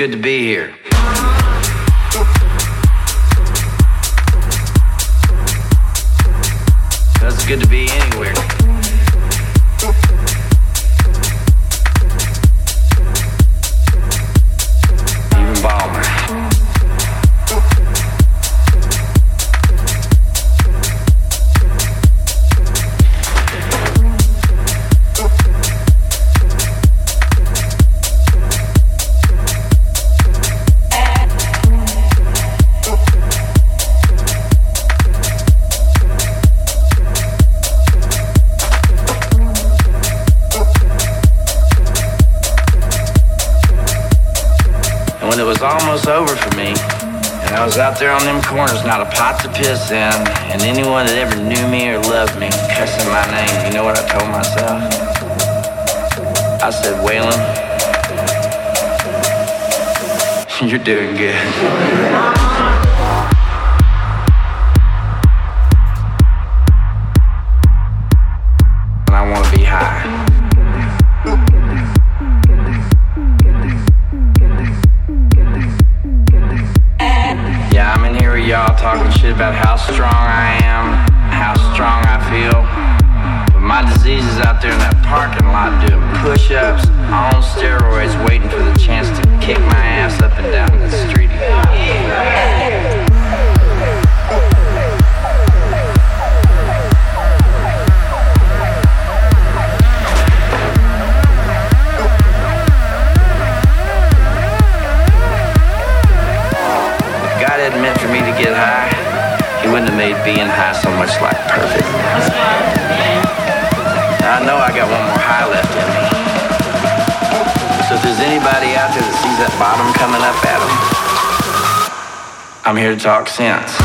good to be here. Thank you. here to talk sense.